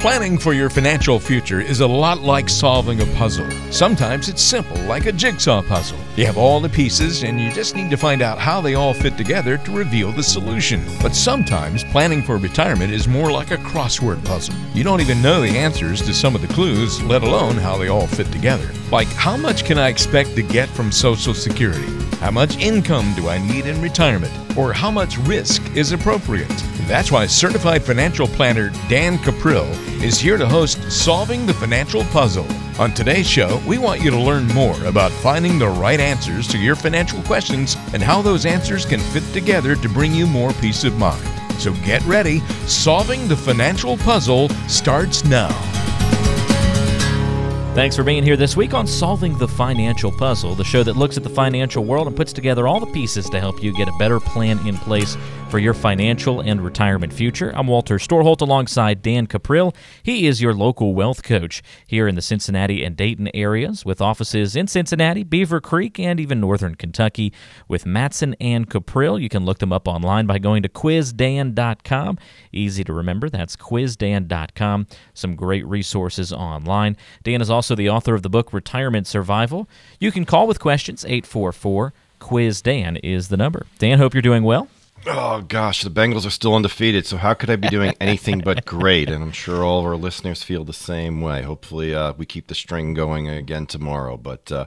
Planning for your financial future is a lot like solving a puzzle. Sometimes it's simple, like a jigsaw puzzle. You have all the pieces, and you just need to find out how they all fit together to reveal the solution. But sometimes planning for retirement is more like a crossword puzzle. You don't even know the answers to some of the clues, let alone how they all fit together. Like, how much can I expect to get from Social Security? How much income do I need in retirement? Or how much risk is appropriate? That's why certified financial planner Dan Cuprill is here to host Solving the Financial Puzzle. On today's show, we want you to learn more about finding the right answers to your financial questions and how those answers can fit together to bring you more peace of mind. So get ready. Solving the Financial Puzzle starts now. Thanks for being here this week on Solving the Financial Puzzle, the show that looks at the financial world and puts together all the pieces to help you get a better plan in place for your financial and retirement future. I'm Walter Storholt alongside Dan Cuprill. He is your local wealth coach here in the Cincinnati and Dayton areas with offices in Cincinnati, Beavercreek, and even northern Kentucky with Matson and Cuprill. You can look them up online by going to quizdan.com. Easy to remember. That's quizdan.com. Some great resources online. Dan is also the author of the book Retirement Survival. You can call with questions 844 Quiz Dan is the number. Dan, hope you're doing well. Oh gosh, the Bengals are still undefeated. So how could I be doing anything but great? And I'm sure all of our listeners feel the same way. Hopefully, uh, we keep the string going again tomorrow. But uh,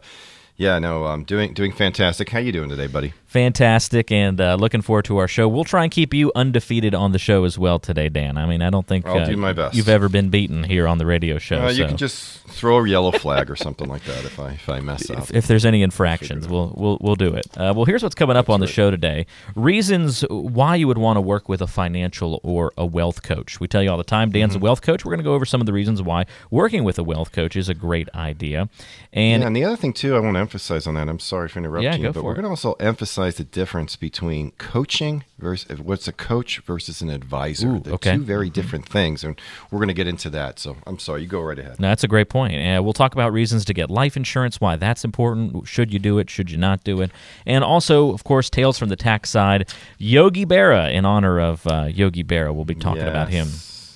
yeah, no, I'm doing doing fantastic. How you doing today, buddy? Fantastic, and uh, looking forward to our show. We'll try and keep you undefeated on the show as well today, Dan. I mean, I don't think I'll do my best. you've ever been beaten here on the radio show. Uh, you so. can just throw a yellow flag or something like that if I if I mess up. if, if there's any infractions, we'll we'll we'll do it. Uh, well, here's what's coming up on the show today: reasons why you would want to work with a financial or a wealth coach. We tell you all the time, Dan's Mm-hmm. a wealth coach. We're going to go over some of the reasons why working with a wealth coach is a great idea. And yeah, and the other thing too, I want to emphasize on that. I'm sorry for interrupting Yeah, you, but we're going to also emphasize the difference between coaching versus what's a coach versus an advisor. Ooh, They're okay. Mm-hmm. two very different things, and we're going to get into that. So I'm sorry, you go right ahead. No, that's a great point. Uh, we'll talk about reasons to get life insurance, why that's important. Should you do it? Should you not do it? And also, of course, tales from the tax side. Yogi Berra, in honor of uh, Yogi Berra, we'll be talking about him.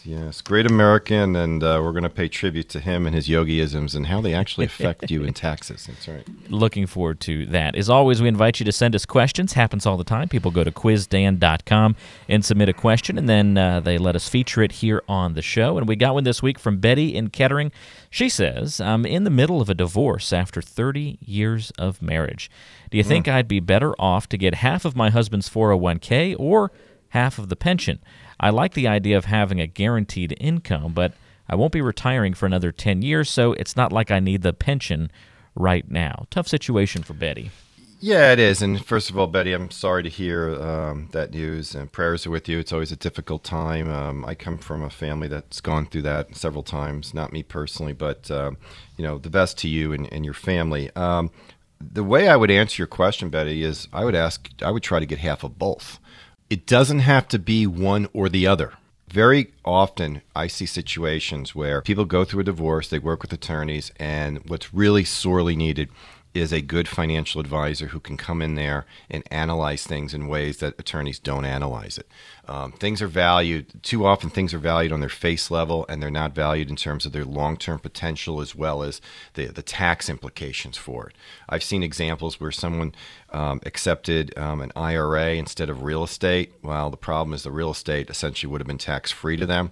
Yes, great American, and uh, we're going to pay tribute to him and his yogiisms and how they actually affect you in taxes. That's right. Looking forward to that. As always, we invite you to send us questions. Happens all the time. People go to quizdan.com and submit a question, and then uh, they let us feature it here on the show. And we got one this week from Betty in Kettering. She says, I'm in the middle of a divorce after 30 years of marriage. Do you think I'd be better off to get half of my husband's 401k or half of the pension? I like the idea of having a guaranteed income, but I won't be retiring for another 10 years, so it's not like I need the pension right now. Tough situation for Betty. Yeah, it is. And first of all, Betty, I'm sorry to hear um, that news. And prayers are with you. It's always a difficult time. Um, I come from a family that's gone through that several times. Not me personally, but um, you know, the best to you and, and your family. Um, the way I would answer your question, Betty, is I would ask. I would try to get half of both. It doesn't have to be one or the other. Very often, I see situations where people go through a divorce, they work with attorneys, and what's really sorely needed is a good financial advisor who can come in there and analyze things in ways that attorneys don't analyze it. Um, things are valued, too often, things are valued on their face level, and they're not valued in terms of their long term potential as well as the, the tax implications for it. I've seen examples where someone um, accepted um, an IRA instead of real estate. Well, the problem is the real estate essentially would have been tax free to them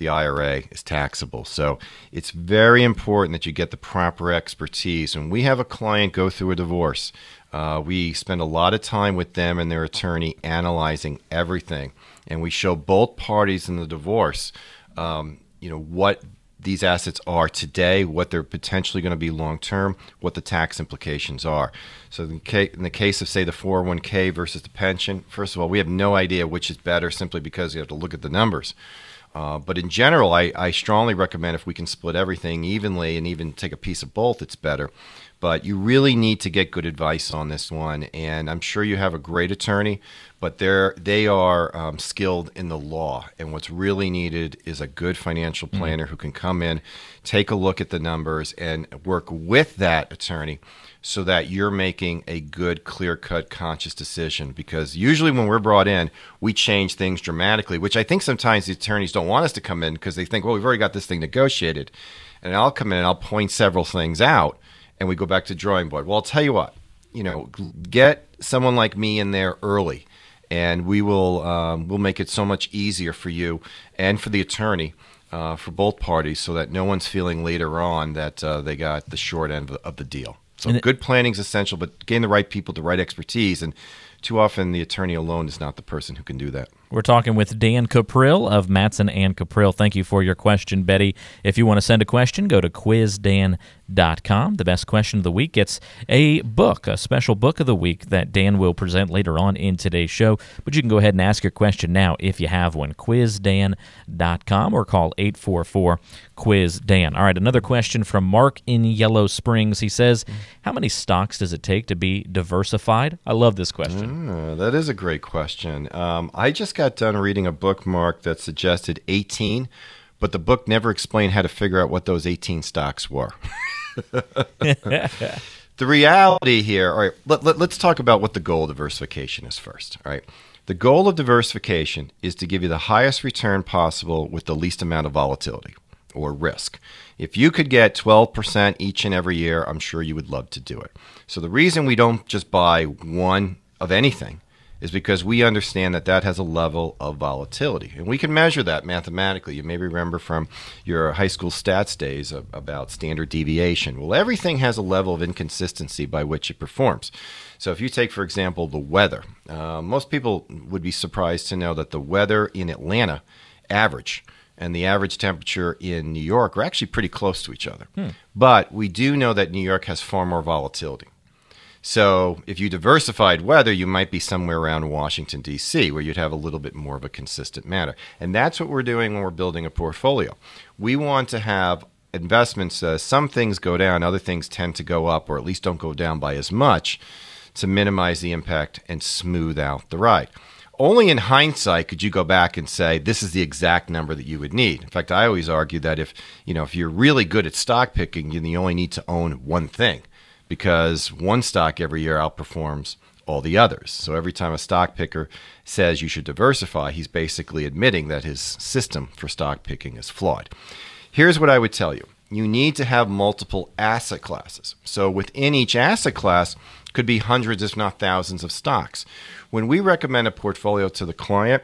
the IRA is taxable. So it's very important that you get the proper expertise. When we have a client go through a divorce, uh, we spend a lot of time with them and their attorney analyzing everything, and we show both parties in the divorce, um, you know, what these assets are today, what they're potentially going to be long term, what the tax implications are. So, in, ca- in the case of, say, the 401k versus the pension, first of all, we have no idea which is better simply because you have to look at the numbers. Uh, but in general, I, I strongly recommend if we can split everything evenly and even take a piece of both, it's better. But you really need to get good advice on this one, and I'm sure you have a great attorney, but they're they are um, skilled in the law, and what's really needed is a good financial mm-hmm. planner mm-hmm. who can come in, take a look at the numbers, and work with that attorney so that you're making a good, clear cut, conscious decision. Because usually when we're brought in, we change things dramatically, which I think sometimes the attorneys don't want us to come in because they think, well, we've already got this thing negotiated. And I'll come in and I'll point several things out and we go back to drawing board. Well, I'll tell you what, you know, get someone like me in there early and we will um, we'll make it so much easier for you and for the attorney uh, for both parties so that no one's feeling later on that uh, they got the short end of the, of the deal. So and good planning is essential, but getting the right people, the right expertise, and too often the attorney alone is not the person who can do that. We're talking with Dan Cuprill of Matson and Cuprill. Thank you for your question, Betty. If you want to send a question, go to quizdan.com. The best question of the week gets a book, a special book of the week that Dan will present later on in today's show. But you can go ahead and ask your question now if you have one. Quizdan.com or call 844 Quiz Dan. All right, another question from Mark in Yellow Springs. He says, How many stocks does it take to be diversified? I love this question. Mm, that is a great question. Um, I just got done reading a bookmark that suggested 18, but the book never explained how to figure out what those 18 stocks were. the reality here, all right, let, let, let's talk about what the goal of diversification is first. All right. The goal of diversification is to give you the highest return possible with the least amount of volatility or risk. If you could get 12% each and every year, I'm sure you would love to do it. So the reason we don't just buy one of anything is because we understand that that has a level of volatility. And we can measure that mathematically. You may remember from your high school stats days about standard deviation. Well, everything has a level of inconsistency by which it performs. So, if you take, for example, the weather, uh, most people would be surprised to know that the weather in Atlanta, average, and the average temperature in New York are actually pretty close to each other. Hmm. But we do know that New York has far more volatility. So if you diversified weather, you might be somewhere around Washington, D.C., where you'd have a little bit more of a consistent matter. And that's what we're doing when we're building a portfolio. We want to have investments, uh, some things go down, other things tend to go up, or at least don't go down by as much to minimize the impact and smooth out the ride. Only in hindsight could you go back and say this is the exact number that you would need. In fact, I always argue that if you know if you're really good at stock picking, you only need to own one thing because one stock every year outperforms all the others. So every time a stock picker says you should diversify, he's basically admitting that his system for stock picking is flawed. Here's what I would tell you. You need to have multiple asset classes. So within each asset class could be hundreds if not thousands of stocks. When we recommend a portfolio to the client,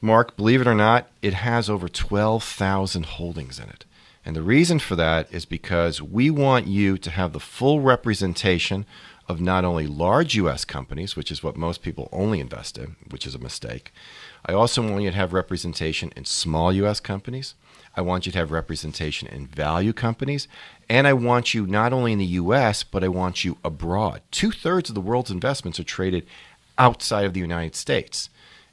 Mark, believe it or not, it has over 12,000 holdings in it. And the reason for that is because we want you to have the full representation of not only large US companies, which is what most people only invest in, which is a mistake. I also want you to have representation in small US companies. I want you to have representation in value companies. And I want you not only in the US, but I want you abroad. Two thirds of the world's investments are traded outside of the United States.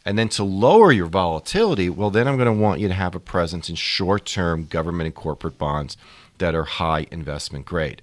And then to lower your volatility, well, then I'm going to want you to have a presence in short term government and corporate bonds that are high investment grade.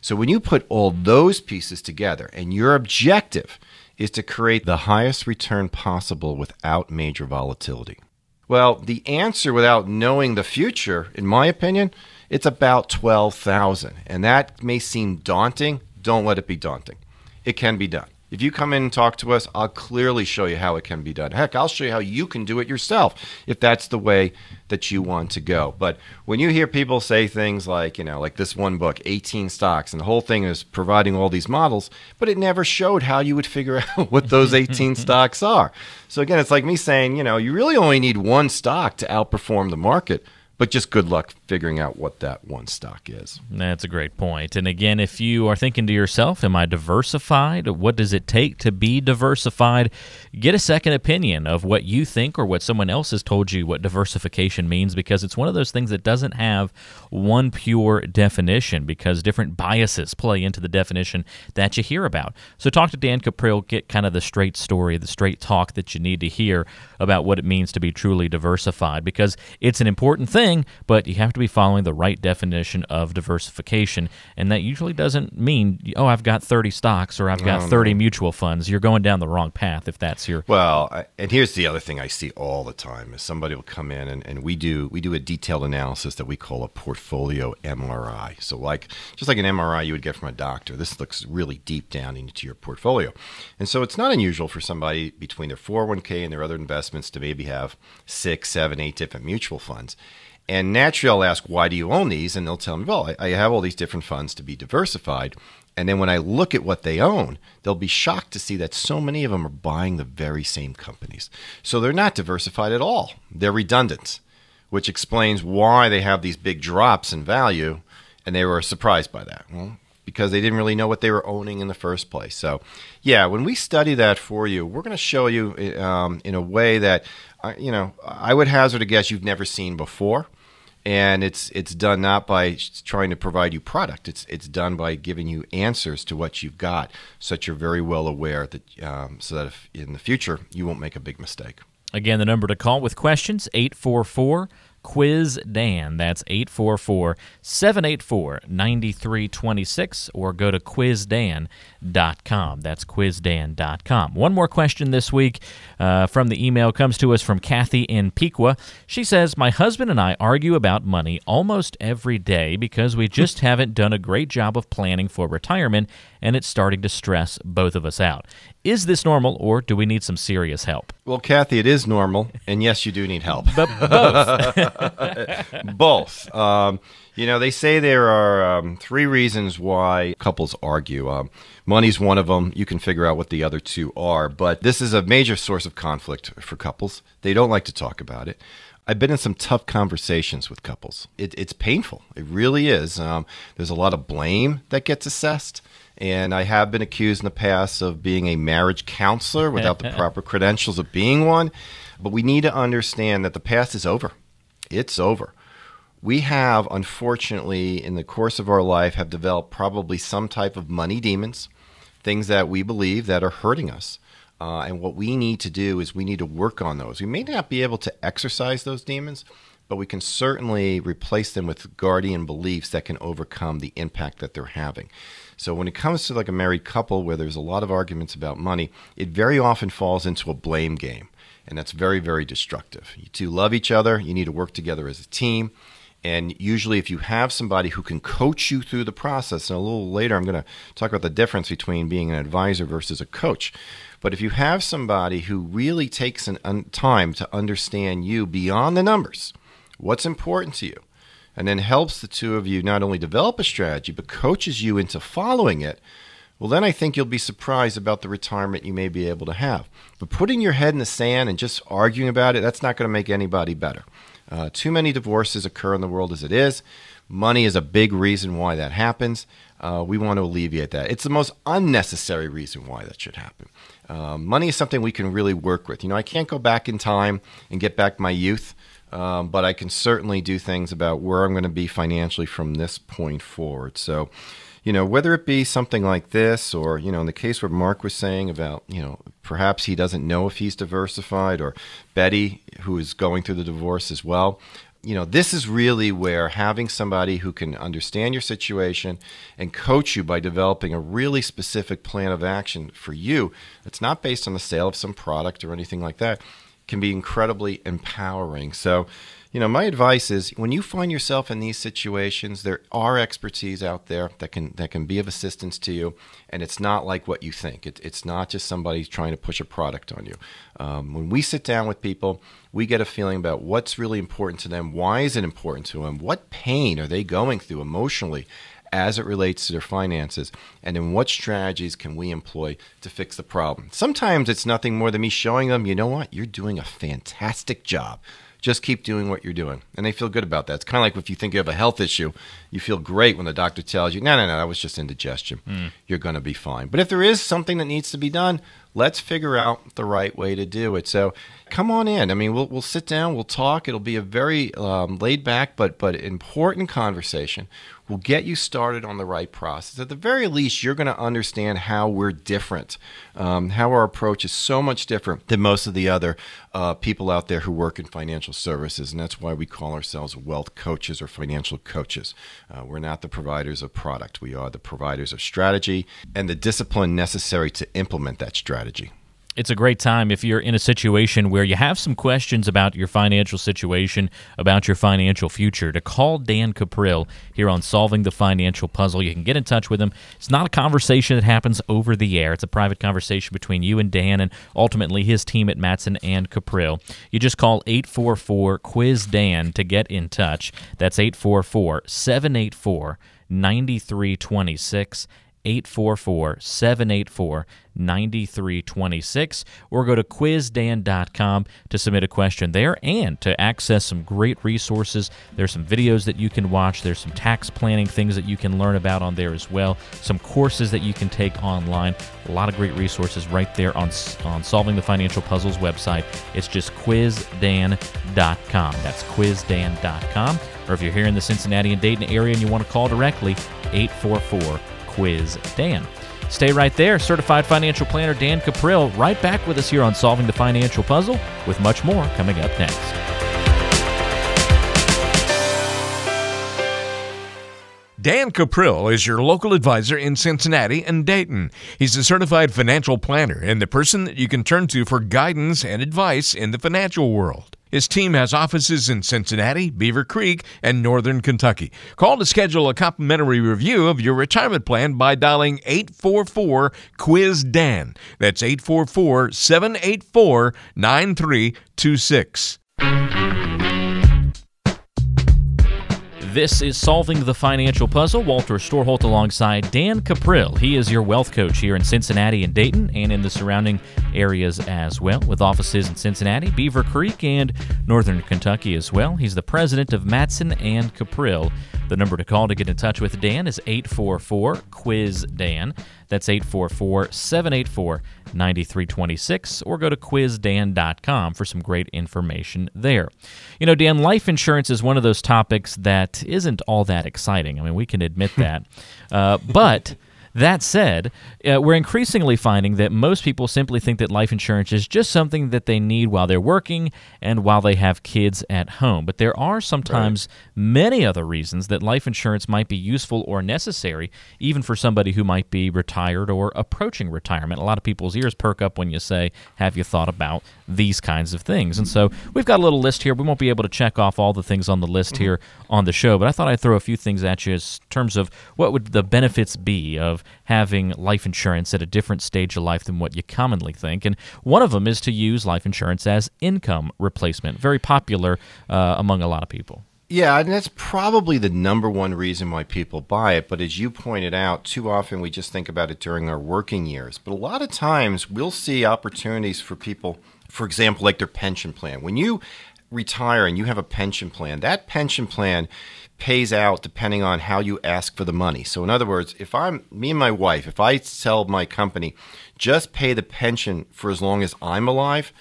So when you put all those pieces together and your objective is to create the highest return possible without major volatility. Well, the answer without knowing the future, in my opinion, it's about 12,000. And that may seem daunting. Don't let it be daunting. It can be done. If you come in and talk to us, I'll clearly show you how it can be done. Heck, I'll show you how you can do it yourself if that's the way that you want to go. But when you hear people say things like, you know, like this one book, 18 stocks, and the whole thing is providing all these models, but it never showed how you would figure out what those 18 stocks are. So again, it's like me saying, you know, you really only need one stock to outperform the market but just good luck figuring out what that one stock is. That's a great point. And again, if you are thinking to yourself, am I diversified? What does it take to be diversified? Get a second opinion of what you think or what someone else has told you what diversification means because it's one of those things that doesn't have one pure definition because different biases play into the definition that you hear about. So talk to Dan Cuprill, get kind of the straight story, the straight talk that you need to hear about what it means to be truly diversified because it's an important thing thing, but you have to be following the right definition of diversification. And that usually doesn't mean, oh, I've got 30 stocks or I've got 30 mutual funds. You're going down the wrong path if that's your. Well, I, and here's the other thing I see all the time is somebody will come in and, and we do we do a detailed analysis that we call a portfolio MRI. So like just like an MRI you would get from a doctor, this looks really deep down into your portfolio. And so it's not unusual for somebody between their 401k and their other investments to maybe have six, seven, eight different mutual funds. And naturally, I'll ask, why do you own these? And they'll tell me, well, I, I have all these different funds to be diversified. And then when I look at what they own, they'll be shocked to see that so many of them are buying the very same companies. So they're not diversified at all. They're redundant, which explains why they have these big drops in value. And they were surprised by that. Well, because they didn't really know what they were owning in the first place. So, yeah, when we study that for you, we're going to show you um, in a way that, uh, you know, I would hazard a guess you've never seen before. And it's it's done not by trying to provide you product. It's it's done by giving you answers to what you've got, so that you're very well aware that um, so that if in the future you won't make a big mistake. Again, the number to call with questions 844 Quiz Dan. That's 844 784 9326 or go to quizdan.com. That's quizdan.com. One more question this week uh, from the email comes to us from Kathy in Piqua. She says, My husband and I argue about money almost every day because we just haven't done a great job of planning for retirement and it's starting to stress both of us out. Is this normal, or do we need some serious help? Well, Kathy, it is normal, and yes, you do need help. But both. both. Um, you know, they say there are um, three reasons why couples argue. Um, money's one of them. You can figure out what the other two are, but this is a major source of conflict for couples. They don't like to talk about it. I've been in some tough conversations with couples. It, it's painful. It really is. Um, there's a lot of blame that gets assessed. And I have been accused in the past of being a marriage counselor without the proper credentials of being one. But we need to understand that the past is over. It's over. We have, unfortunately, in the course of our life, have developed probably some type of money demons, things that we believe that are hurting us. Uh, and what we need to do is we need to work on those. We may not be able to exercise those demons, but we can certainly replace them with guardian beliefs that can overcome the impact that they're having. So when it comes to like a married couple where there's a lot of arguments about money, it very often falls into a blame game. And that's very, very destructive. You two love each other. You need to work together as a team. And usually, if you have somebody who can coach you through the process, and a little later I'm going to talk about the difference between being an advisor versus a coach. But if you have somebody who really takes an un- time to understand you beyond the numbers, what's important to you, and then helps the two of you not only develop a strategy, but coaches you into following it, well, then I think you'll be surprised about the retirement you may be able to have. But putting your head in the sand and just arguing about it, that's not going to make anybody better. Uh, too many divorces occur in the world as it is. Money is a big reason why that happens. Uh, we want to alleviate that. It's the most unnecessary reason why that should happen. Um, money is something we can really work with. You know, I can't go back in time and get back my youth. Um, but I can certainly do things about where I'm going to be financially from this point forward. So, you know, whether it be something like this, or you know, in the case where Mark was saying about, you know, perhaps he doesn't know if he's diversified, or Betty, who is going through the divorce as well. You know, this is really where having somebody who can understand your situation and coach you by developing a really specific plan of action for you that's not based on the sale of some product or anything like that can be incredibly empowering. So, you know, my advice is when you find yourself in these situations, there are expertise out there that can that can be of assistance to you, and it's not like what you think. It, it's not just somebody trying to push a product on you. Um, when we sit down with people, we get a feeling about what's really important to them, why is it important to them, what pain are they going through emotionally, as it relates to their finances, and then what strategies can we employ to fix the problem. Sometimes it's nothing more than me showing them, you know what, you're doing a fantastic job. Just keep doing what you're doing. And they feel good about that. It's kind of like if you think you have a health issue, you feel great when the doctor tells you, no, no, no, that was just indigestion. Mm. You're going to be fine. But if there is something that needs to be done, let's figure out the right way to do it. So come on in. I mean, we'll, we'll sit down, we'll talk. It'll be a very um, laid back but, but important conversation We'll get you started on the right process. At the very least, you're going to understand how we're different, um, how our approach is so much different than most of the other uh, people out there who work in financial services. And that's why we call ourselves wealth coaches or financial coaches. Uh, we're not the providers of product, we are the providers of strategy and the discipline necessary to implement that strategy it's a great time if you're in a situation where you have some questions about your financial situation, about your financial future, to call Dan Cuprill here on Solving the Financial Puzzle. You can get in touch with him. It's not a conversation that happens over the air, it's a private conversation between you and Dan and ultimately his team at Matson and Cuprill. You just call 844 Quiz Dan to get in touch. That's 844 784 9326. 844 784 9326 or go to quizdan.com to submit a question there and to access some great resources. There's some videos that you can watch, there's some tax planning things that you can learn about on there as well, some courses that you can take online. A lot of great resources right there on on Solving the Financial Puzzles website. It's just quizdan.com. That's quizdan.com. Or if you're here in the Cincinnati and Dayton area and you want to call directly, 844 Quiz Dan. Stay right there. Certified financial planner Dan Cuprill right back with us here on Solving the Financial Puzzle with much more coming up next. Dan Cuprill is your local advisor in Cincinnati and Dayton. He's a certified financial planner and the person that you can turn to for guidance and advice in the financial world. His team has offices in Cincinnati, Beavercreek, and Northern Kentucky. Call to schedule a complimentary review of your retirement plan by dialing 844 Quiz Dan. That's 844 784 9326. This is Solving the Financial Puzzle. Walter Storholt alongside Dan Cuprill. He is your wealth coach here in Cincinnati and Dayton and in the surrounding areas as well, with offices in Cincinnati, Beavercreek, and Northern Kentucky as well. He's the president of Matson and Cuprill. The number to call to get in touch with Dan is 844 Quiz Dan. That's 844 784 9326, or go to quizdan.com for some great information there. You know, Dan, life insurance is one of those topics that isn't all that exciting. I mean, we can admit that. Uh, but. That said, uh, we're increasingly finding that most people simply think that life insurance is just something that they need while they're working and while they have kids at home. But there are sometimes right. many other reasons that life insurance might be useful or necessary, even for somebody who might be retired or approaching retirement. A lot of people's ears perk up when you say, Have you thought about these kinds of things? And so we've got a little list here. We won't be able to check off all the things on the list mm-hmm. here on the show, but I thought I'd throw a few things at you in terms of what would the benefits be of having life insurance at a different stage of life than what you commonly think. And one of them is to use life insurance as income replacement, very popular uh, among a lot of people. Yeah, and that's probably the number one reason why people buy it. But as you pointed out, too often we just think about it during our working years. But a lot of times we'll see opportunities for people, for example, like their pension plan. When you retire and you have a pension plan, that pension plan pays out depending on how you ask for the money. So in other words, if I'm me and my wife, if I sell my company just pay the pension for as long as I'm alive,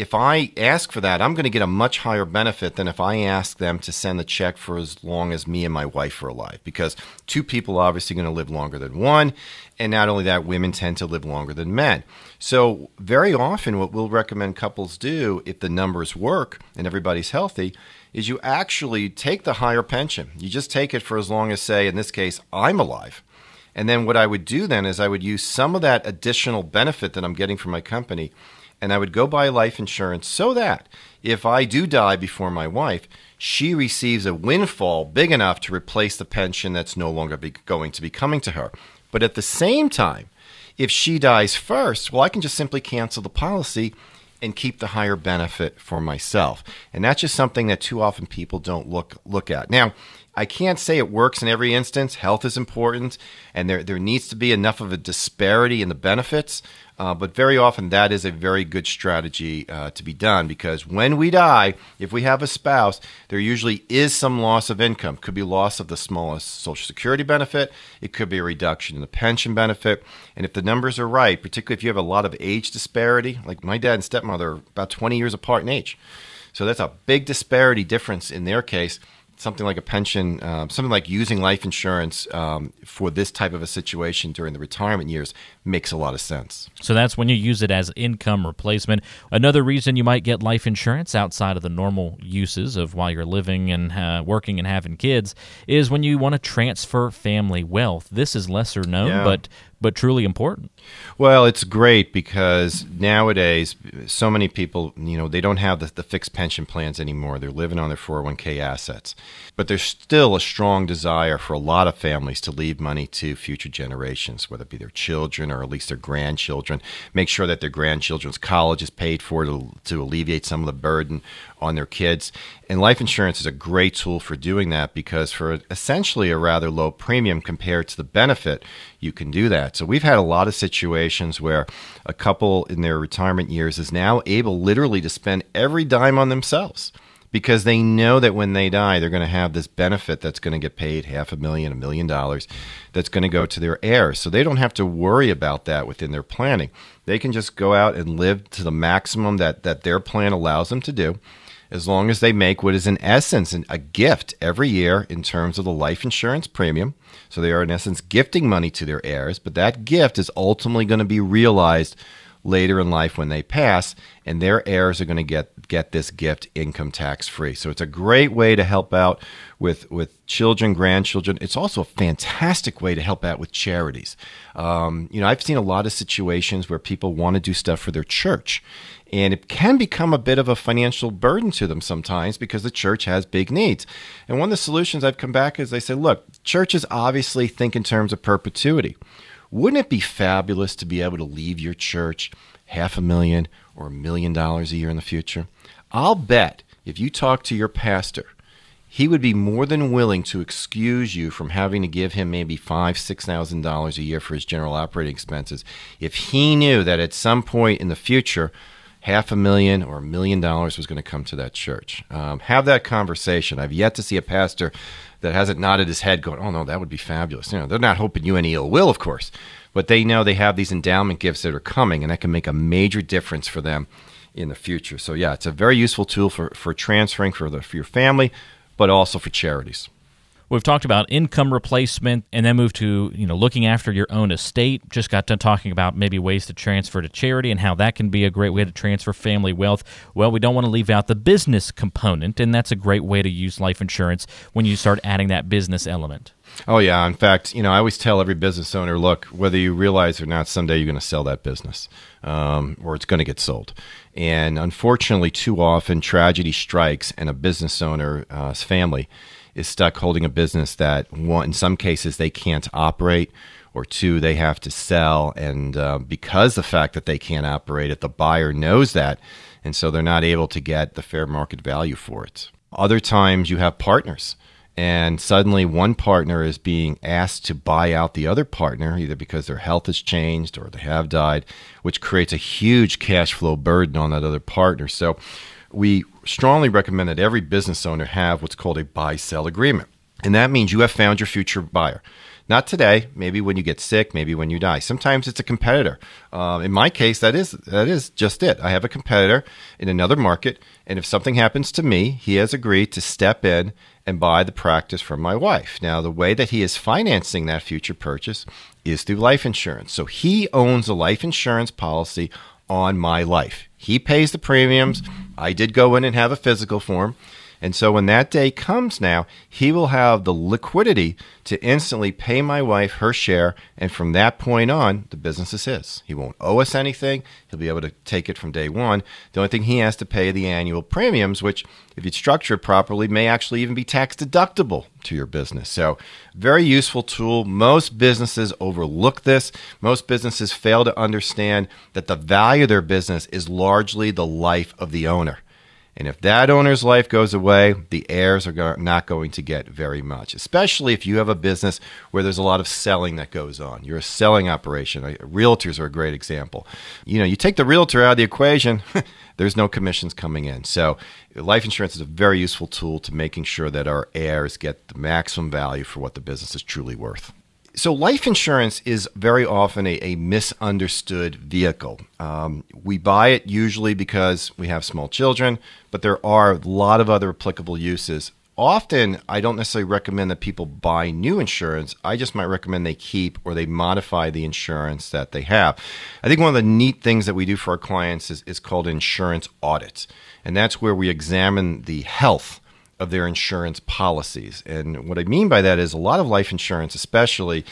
if I ask for that, I'm going to get a much higher benefit than if I ask them to send the check for as long as me and my wife are alive. Because two people are obviously going to live longer than one. And not only that, women tend to live longer than men. So, very often, what we'll recommend couples do if the numbers work and everybody's healthy is you actually take the higher pension. You just take it for as long as, say, in this case, I'm alive. And then what I would do then is I would use some of that additional benefit that I'm getting from my company and I would go buy life insurance so that if I do die before my wife, she receives a windfall big enough to replace the pension that's no longer going to be coming to her. But at the same time, if she dies first, well, I can just simply cancel the policy and keep the higher benefit for myself. And that's just something that too often people don't look look at. Now, I can't say it works in every instance. Health is important, and there, there needs to be enough of a disparity in the benefits. Uh, but very often, that is a very good strategy uh, to be done because when we die, if we have a spouse, there usually is some loss of income. Could be loss of the smallest Social Security benefit, it could be a reduction in the pension benefit. And if the numbers are right, particularly if you have a lot of age disparity, like my dad and stepmother are about 20 years apart in age. So that's a big disparity difference in their case something like a pension, uh, something like using life insurance um, for this type of a situation during the retirement years makes a lot of sense. So that's when you use it as income replacement. Another reason you might get life insurance outside of the normal uses of while you're living and uh, working and having kids is when you want to transfer family wealth. This is lesser known, yeah. but but truly important. Well, it's great because nowadays so many people, you know, they don't have the, the, fixed pension plans anymore. They're living on their 401k assets. But there's still a strong desire for a lot of families to leave money to future generations, whether it be their children or at least their grandchildren. Make sure that their grandchildren's college is paid for to, to alleviate some of the burden on their kids. And life insurance is a great tool for doing that because for essentially a rather low premium compared to the benefit, you can do that. So we've had a lot of situations where a couple in their retirement years is now able literally to spend every dime on themselves because they know that when they die, they're going to have this benefit that's going to get paid half a million, a million dollars that's going to go to their heirs. So they don't have to worry about that within their planning. They can just go out and live to the maximum that, that their plan allows them to do as long as they make what is in essence a gift every year in terms of the life insurance premium. So they are in essence gifting money to their heirs, but that gift is ultimately going to be realized later in life when they pass, and their heirs are going to get get this gift income tax free. So it's a great way to help out with with children, grandchildren. It's also a fantastic way to help out with charities. Um, you know, I've seen a lot of situations where people want to do stuff for their church, and it can become a bit of a financial burden to them sometimes because the church has big needs. And one of the solutions I've come back is they say, look, churches obviously think in terms of perpetuity. Wouldn't it be fabulous to be able to leave your church half a million or a million dollars a year in the future? I'll bet if you talk to your pastor, he would be more than willing to excuse you from having to give him maybe five, six thousand dollars a year for his general operating expenses if he knew that at some point in the future half a million or a million dollars was going to come to that church. Um, have that conversation. I've yet to see a pastor that hasn't nodded his head going, oh, no, that would be fabulous. You know, they're not hoping you any ill will, of course, but they know they have these endowment gifts that are coming, and that can make a major difference for them in the future. So, yeah, it's a very useful tool for, for transferring for, the, for your family, but also for charities. We've talked about income replacement and then moved to, you know, looking after your own estate. Just got done talking about maybe ways to transfer to charity and how that can be a great way to transfer family wealth. Well, we don't want to leave out the business component, and that's a great way to use life insurance when you start adding that business element. Oh yeah. In fact, you know, I always tell every business owner, look, whether you realize or not, someday you're going to sell that business, um, or it's going to get sold. And unfortunately, too often tragedy strikes, and a business owner's uh, family is stuck holding a business that one in some cases they can't operate or two they have to sell. And uh, because the fact that they can't operate it the buyer knows that and so they're not able to get the fair market value for it. Other times you have partners and suddenly one partner is being asked to buy out the other partner either because their health has changed or they have died which creates a huge cash flow burden on that other partner. So we strongly recommend that every business owner have what's called a buy sell agreement. And that means you have found your future buyer. Not today, maybe when you get sick, maybe when you die. Sometimes it's a competitor. Uh, in my case, that is that is just it. I have a competitor in another market, and if something happens to me, he has agreed to step in and buy the practice from my wife. Now, the way that he is financing that future purchase is through life insurance. So he owns a life insurance policy on my life. He pays the premiums. I did go in and have a physical form. And so when that day comes now, he will have the liquidity to instantly pay my wife her share. And from that point on, the business is his. He won't owe us anything. He'll be able to take it from day one. The only thing he has to pay the annual premiums, which, if you structure it properly, may actually even be tax deductible to your business. So, very useful tool. Most businesses overlook this. Most businesses fail to understand that the value of their business is largely the life of the owner. And if that owner's life goes away, the heirs are not going to get very much, especially if you have a business where there's a lot of selling that goes on. You're a selling operation. Realtors are a great example. You know, you take the realtor out of the equation, there's no commissions coming in. So, life insurance is a very useful tool to making sure that our heirs get the maximum value for what the business is truly worth so life insurance is very often a, a misunderstood vehicle. Um, we buy it usually because we have small children, but there are a lot of other applicable uses often I don't necessarily recommend that people buy new insurance. I just might recommend they keep or they modify the insurance that they have. I think one of the neat things that we do for our clients is, is called insurance audits. And that's where we examine the health of their insurance policies. And what I mean by that is a lot of life insurance, especially,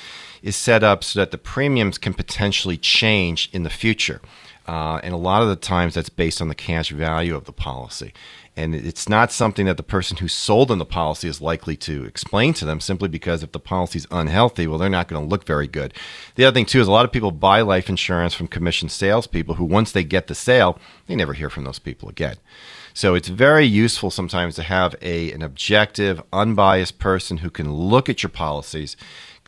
is set up so that the premiums can potentially change in the future. Uh, and a lot of the times that's based on the cash value of the policy. And it's not something that the person who sold them the policy is likely to explain to them simply because if the policy is unhealthy, well, they're not going to look very good. The other thing, too, is a lot of people buy life insurance from commissioned salespeople who, once they get the sale, they never hear from those people again. So it's very useful sometimes to have a, an objective, unbiased person who can look at your policies,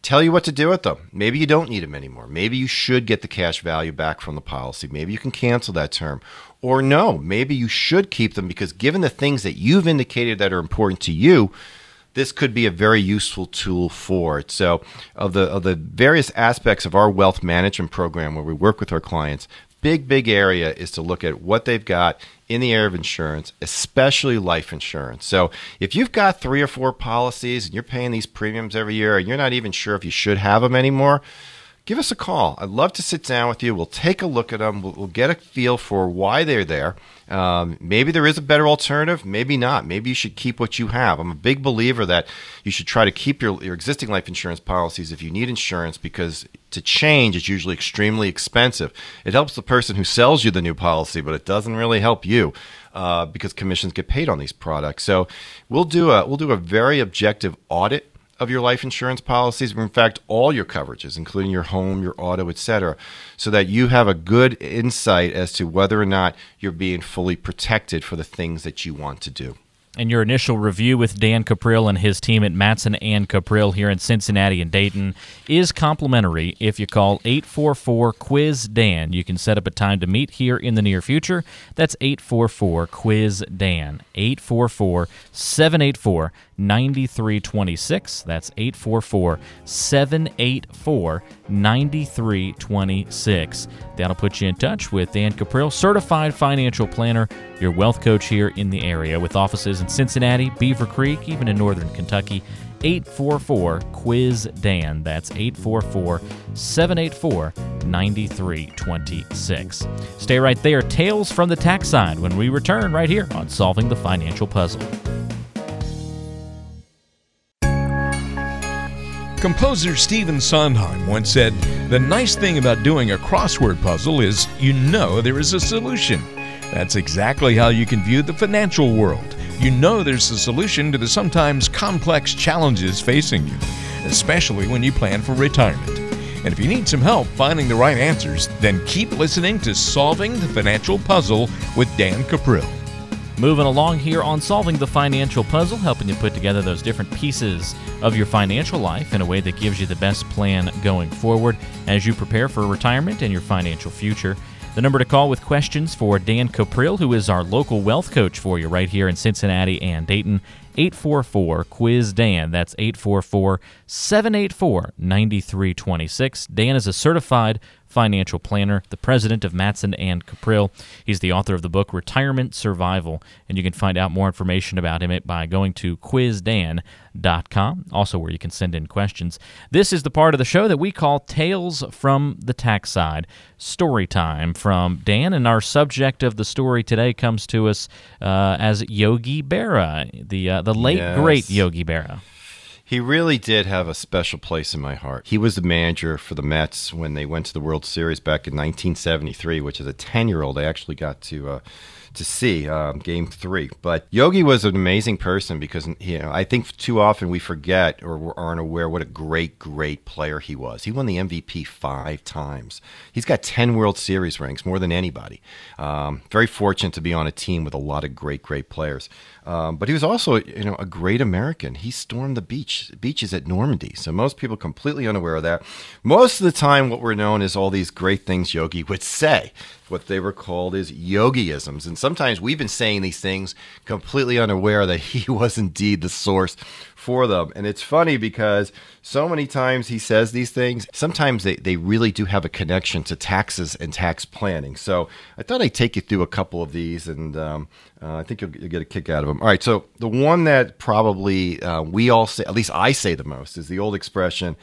tell you what to do with them. Maybe you don't need them anymore. Maybe you should get the cash value back from the policy. Maybe you can cancel that term. Or no, maybe you should keep them because given the things that you've indicated that are important to you, this could be a very useful tool for it. So, of the of the various aspects of our wealth management program where we work with our clients, big big area is to look at what they've got in the area of insurance, especially life insurance. So, if you've got 3 or 4 policies and you're paying these premiums every year and you're not even sure if you should have them anymore, give us a call. I'd love to sit down with you. We'll take a look at them. We'll, we'll get a feel for why they're there. Um, maybe there is a better alternative. Maybe not. Maybe you should keep what you have. I'm a big believer that you should try to keep your, your existing life insurance policies if you need insurance because to change is usually extremely expensive. It helps the person who sells you the new policy, but it doesn't really help you. Uh, because commissions get paid on these products, so we'll do a we'll do a very objective audit of your life insurance policies, or in fact, all your coverages, including your home, your auto, etc., so that you have a good insight as to whether or not you're being fully protected for the things that you want to do. And your initial review with Dan Cuprill and his team at Matson and Cuprill here in Cincinnati and Dayton is complimentary if you call 844 Quiz Dan. You can set up a time to meet here in the near future. That's 844 Quiz Dan. 844 784 9326. That's 844 784 9326. That'll put you in touch with Dan Cuprill, certified financial planner, your wealth coach here in the area, with offices in Cincinnati, Beavercreek, even in northern Kentucky. 844 Quiz Dan. That's 844 784 9326. Stay right there. Tales from the tax side when we return right here on Solving the Financial Puzzle. Composer Stephen Sondheim once said, The nice thing about doing a crossword puzzle is you know there is a solution. That's exactly how you can view the financial world. You know there's a solution to the sometimes complex challenges facing you, especially when you plan for retirement. And if you need some help finding the right answers, then keep listening to Solving the Financial Puzzle with Dan Cuprill. Moving along here on solving the financial puzzle, helping you put together those different pieces of your financial life in a way that gives you the best plan going forward as you prepare for retirement and your financial future. The number to call with questions for Dan Cuprill, who is our local wealth coach for you right here in Cincinnati and Dayton, 844 Quiz Dan. That's 844 784 9326. Dan is a certified financial planner, the president of Matson and Cuprill. He's the author of the book Retirement Survival, and you can find out more information about him by going to quizdan.com, also where you can send in questions. This is the part of the show that we call Tales from the Tax Side, story time from Dan, and our subject of the story today comes to us uh, as Yogi Berra, the uh, the late Yes. great Yogi Berra. He really did have a special place in my heart. He was the manager for the Mets when they went to the World Series back in 1973, which as a 10 year old, I actually got to. Uh, to see um, game three, but Yogi was an amazing person because you know I think too often we forget or aren't aware what a great, great player he was. He won the MVP five times. He's got ten World Series rings, more than anybody. Um, very fortunate to be on a team with a lot of great, great players. Um, but he was also, you know, a great American. He stormed the beach beaches at Normandy. So most people completely unaware of that. Most of the time, what we're known is all these great things Yogi would say. What they were called is yogiisms, and sometimes we've been saying these things completely unaware that he was indeed the source for them. And it's funny because so many times he says these things, sometimes they, they really do have a connection to taxes and tax planning. So I thought I'd take you through a couple of these and um, Uh, I think you'll, you'll, get a kick out of them. All right, so the one that probably uh, we all say, at least I say the most, is the old expression,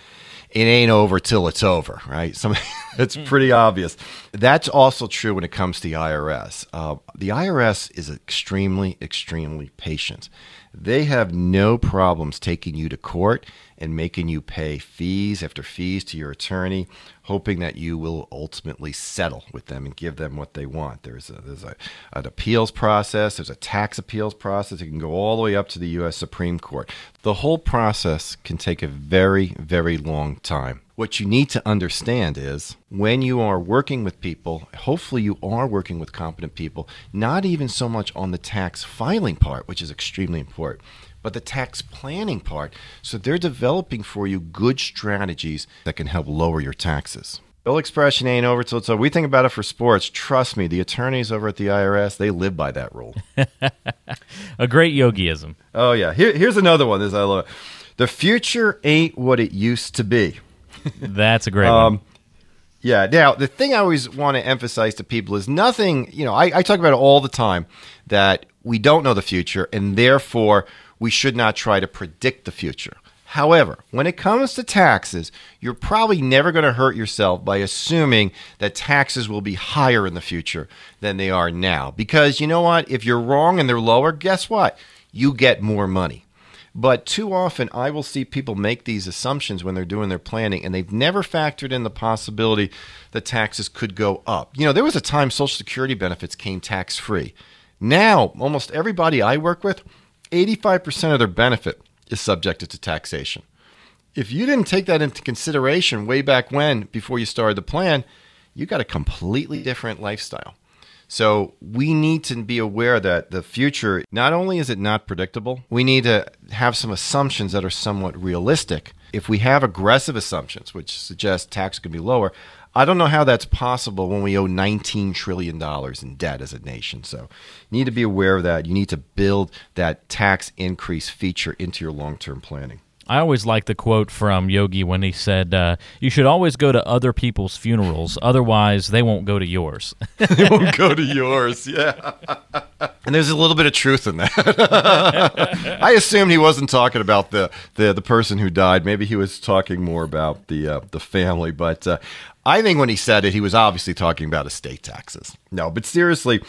"It ain't over till it's over." Right? Some, it's hmm. pretty obvious. That's also true when it comes to the IRS. Uh, the IRS is extremely, extremely patient. They have no problems taking you to court and making you pay fees after fees to your attorney, hoping that you will ultimately settle with them and give them what they want. There's a, there's a, an appeals process, there's a tax appeals process. It can go all the way up to the U.S. Supreme Court. The whole process can take a very, very long time. What you need to understand is when you are working with people, hopefully you are working with competent people, not even so much on the tax filing part, which is extremely important but the tax planning part. So they're developing for you good strategies that can help lower your taxes. Bill expression ain't over till it's over. We think about it for sports. Trust me, the attorneys over at the IRS, they live by that rule. A great yogiism. Oh, yeah. Here, here's another one. This I love it. The future ain't what it used to be. That's a great um, one. Yeah. Now, the thing I always want to emphasize to people is nothing, you know, I, I talk about it all the time that we don't know the future and therefore we should not try to predict the future. However, when it comes to taxes, you're probably never going to hurt yourself by assuming that taxes will be higher in the future than they are now. Because you know what? If you're wrong and they're lower, guess what? You get more money. But too often, I will see people make these assumptions when they're doing their planning, and they've never factored in the possibility that taxes could go up. You know, there was a time Social Security benefits came tax free. Now, almost everybody I work with, 85% of their benefit is subjected to taxation. If you didn't take that into consideration way back when, before you started the plan, you got a completely different lifestyle. So we need to be aware that the future, not only is it not predictable, we need to have some assumptions that are somewhat realistic. If we have aggressive assumptions, which suggest tax could be lower, I don't know how that's possible when we owe $19 trillion in debt as a nation. So you need to be aware of that. You need to build that tax increase feature into your long term planning. I always like the quote from Yogi when he said, uh, "You should always go to other people's funerals, otherwise they won't go to yours." they won't go to yours, yeah. and there's a little bit of truth in that. I assumed he wasn't talking about the, the the person who died. Maybe he was talking more about the uh, the family. But uh, I think when he said it, he was obviously talking about estate taxes. No, but seriously,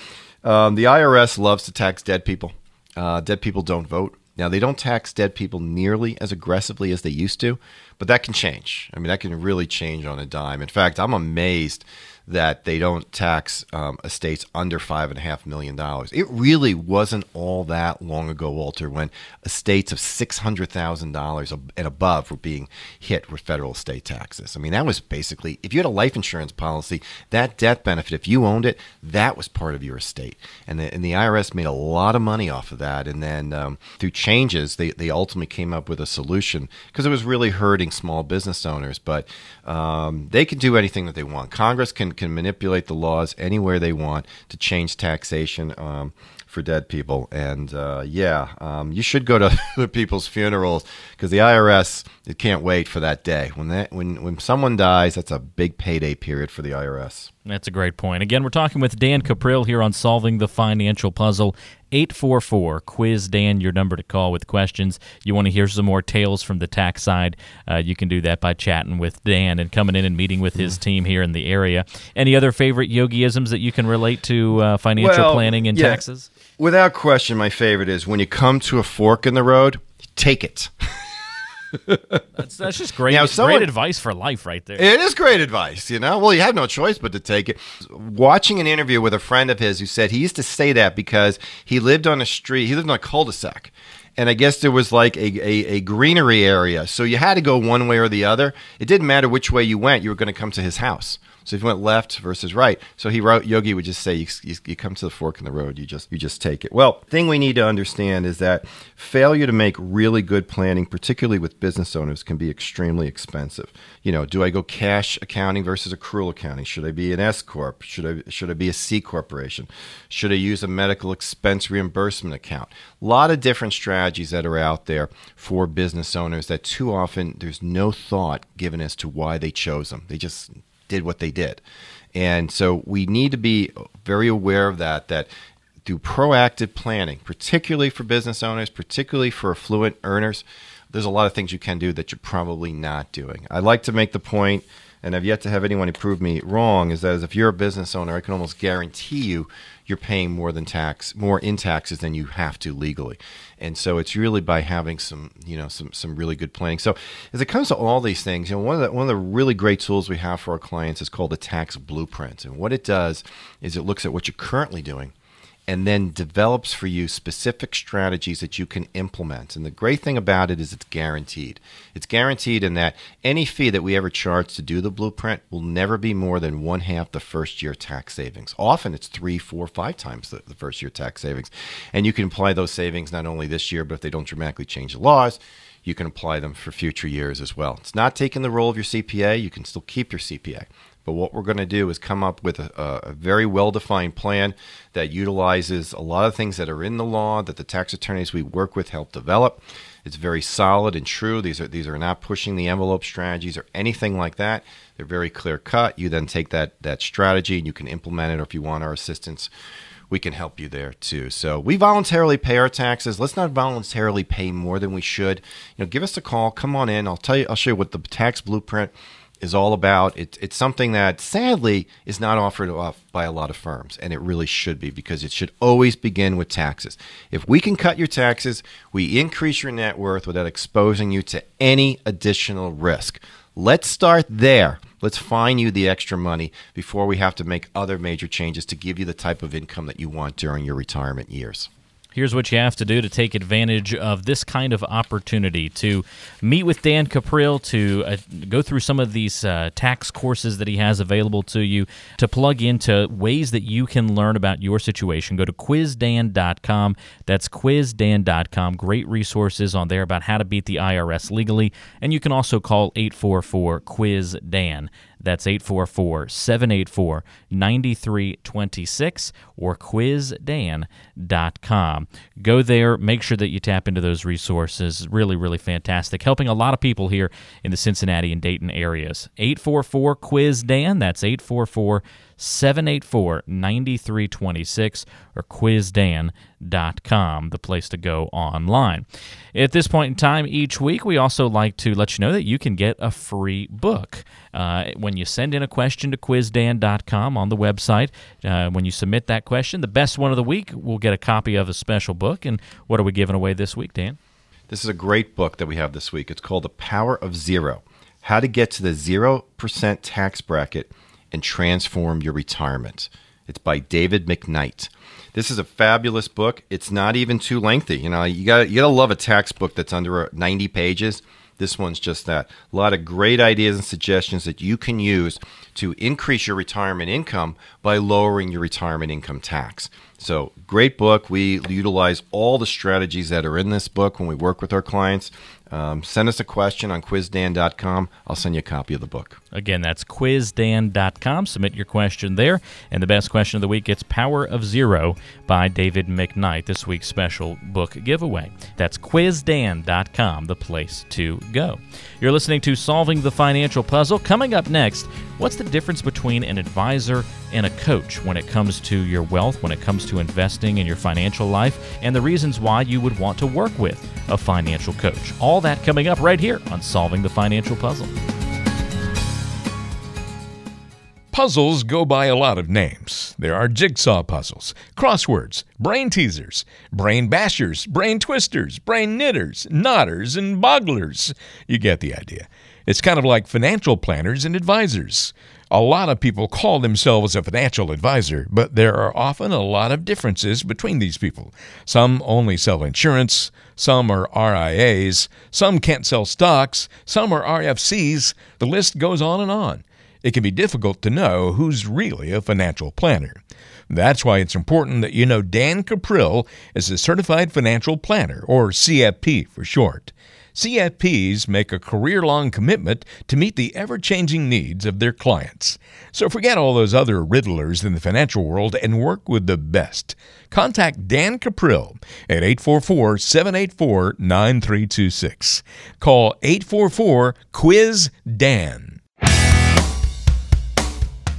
um, the IRS loves to tax dead people. Uh, dead people don't vote. Now, they don't tax dead people nearly as aggressively as they used to, but that can change. I mean, that can really change on a dime. In fact, I'm amazed that they don't tax um, estates under five and a half million dollars. It really wasn't all that long ago, Walter, when estates of six hundred thousand dollars and above were being hit with federal estate taxes. I mean, that was basically if you had a life insurance policy, that death benefit, if you owned it, that was part of your estate, and the, and the IRS made a lot of money off of that. And then um, through changes, they they ultimately came up with a solution because it was really hurting small business owners, but um, they can do anything that they want. Congress can can manipulate the laws anywhere they want to change taxation. Um, for dead people. And uh, yeah, um, you should go to the people's funerals because the IRS it can't wait for that day when that when when someone dies. That's a big payday period for the IRS. That's a great point. Again, we're talking with Dan Cuprill here on solving the financial puzzle. 844 quiz Dan, your number to call with questions. You want to hear some more tales from the tax side? Uh, you can do that by chatting with Dan and coming in and meeting with his team here in the area. Any other favorite yogiisms that you can relate to uh, financial well, planning and yeah, taxes? Without question, my favorite is when you come to a fork in the road, take it. that's, that's just great. Now, someone, great advice for life, right there. It is great advice, you know. Well, you have no choice but to take it. Watching an interview with a friend of his who said he used to say that because he lived on a street, he lived on a cul-de-sac, and I guess there was like a, a, a, greenery area. So you had to go one way or the other. It didn't matter which way you went, you were going to come to his house. So if you went left versus right, so he wrote Yogi would just say you, you, you, come to the fork in the road, you just you just take it. Well, thing we need to understand is that failure to make really good planning, particularly with business owners, can be extremely expensive. You know, do I go cash accounting versus accrual accounting? Should I be an S corp? Should I should I be a C corporation? Should I use a medical expense reimbursement account? A lot of different strategies that are out there for business owners that too often there's no thought given as to why they chose them. They just did what they did. And so we need to be very aware of that, that through proactive planning, particularly for business owners, particularly for affluent earners, there's a lot of things you can do that you're probably not doing. I like to make the point, and I've yet to have anyone prove me wrong, is that if you're a business owner, I can almost guarantee you you're paying more than tax, more in taxes than you have to legally. And so it's really by having some, you know, some some really good planning. So as it comes to all these things, you know, one of the one of the really great tools we have for our clients is called the tax blueprint. And what it does is it looks at what you're currently doing and then develops for you specific strategies that you can implement. And the great thing about it is it's guaranteed. It's guaranteed in that any fee that we ever charge to do the blueprint will never be more than one half the first year tax savings. Often it's three, four, five times the, the first year tax savings. And you can apply those savings not only this year, but if they don't dramatically change the laws, you can apply them for future years as well. It's not taking the role of your CPA, you can still keep your CPA. But what we're going to do is come up with a, a very well defined plan that utilizes a lot of things that are in the law that the tax attorneys we work with help develop. It's very solid and true. These are these are not pushing the envelope strategies or anything like that. They're very clear cut. You then take that that strategy and you can implement it. Or if you want our assistance, we can help you there too. So we voluntarily pay our taxes. Let's not voluntarily pay more than we should. You know, give us a call. Come on in. I'll tell you. I'll show you what the tax blueprint is all about. It, it's something that sadly is not offered off by a lot of firms, and it really should be because it should always begin with taxes. If we can cut your taxes, we increase your net worth without exposing you to any additional risk. Let's start there. Let's find you the extra money before we have to make other major changes to give you the type of income that you want during your retirement years. Here's what you have to do to take advantage of this kind of opportunity to meet with Dan Cuprill, to uh, go through some of these uh, tax courses that he has available to you, to plug into ways that you can learn about your situation. Go to quizdan.com. That's quizdan.com. Great resources on there about how to beat the IRS legally. And you can also call 844 Quiz Dan. That's 844 784 9326 or quizdan.com. Go there, make sure that you tap into those resources. Really, really fantastic. Helping a lot of people here in the Cincinnati and Dayton areas. 844 Quiz Dan. That's 844 784 9326 or quizdan.com, the place to go online. At this point in time each week, we also like to let you know that you can get a free book. Uh, when you send in a question to quizdan.com on the website, uh, when you submit that question, the best one of the week will get a copy of a special book. And what are we giving away this week, Dan? This is a great book that we have this week. It's called The Power of Zero How to Get to the 0% Tax Bracket and Transform Your Retirement. It's by David McKnight. This is a fabulous book. It's not even too lengthy. You know, you got you got to love a tax book that's under 90 pages. This one's just that. A lot of great ideas and suggestions that you can use to increase your retirement income by lowering your retirement income tax. So, great book. We utilize all the strategies that are in this book when we work with our clients. Um, send us a question on quizdan.com. I'll send you a copy of the book. Again, that's quizdan.com. Submit your question there. And the best question of the week gets Power of Zero by David McKnight, this week's special book giveaway. That's quizdan.com, the place to go. You're listening to Solving the Financial Puzzle. Coming up next, what's the difference between an advisor and a coach when it comes to your wealth, when it comes to investing in your financial life, and the reasons why you would want to work with a financial coach? All that coming up right here on Solving the Financial Puzzle. Puzzles go by a lot of names. There are jigsaw puzzles, crosswords, brain teasers, brain bashers, brain twisters, brain knitters, knotters, and bogglers. You get the idea. It's kind of like financial planners and advisors. A lot of people call themselves a financial advisor, but there are often a lot of differences between these people. Some only sell insurance, some are RIAs, some can't sell stocks, some are RFCs. The list goes on and on it can be difficult to know who's really a financial planner. That's why it's important that you know Dan Cuprill is a certified financial planner, or CFP for short. CFPs make a career long commitment to meet the ever changing needs of their clients. So forget all those other riddlers in the financial world and work with the best. Contact Dan Cuprill at 844 784 9326. Call 844 Quiz Dan.